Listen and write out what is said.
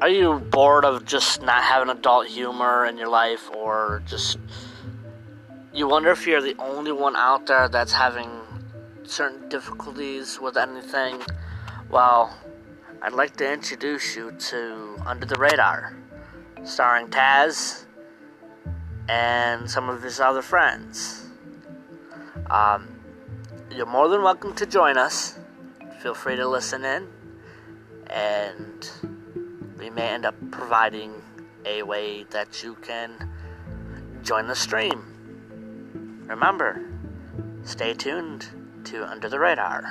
are you bored of just not having adult humor in your life, or just you wonder if you're the only one out there that's having certain difficulties with anything? Well, I'd like to introduce you to Under the Radar, starring Taz and some of his other friends. Um, you're more than welcome to join us. Feel free to listen in, and may end up providing a way that you can join the stream. Remember, stay tuned to Under the Radar.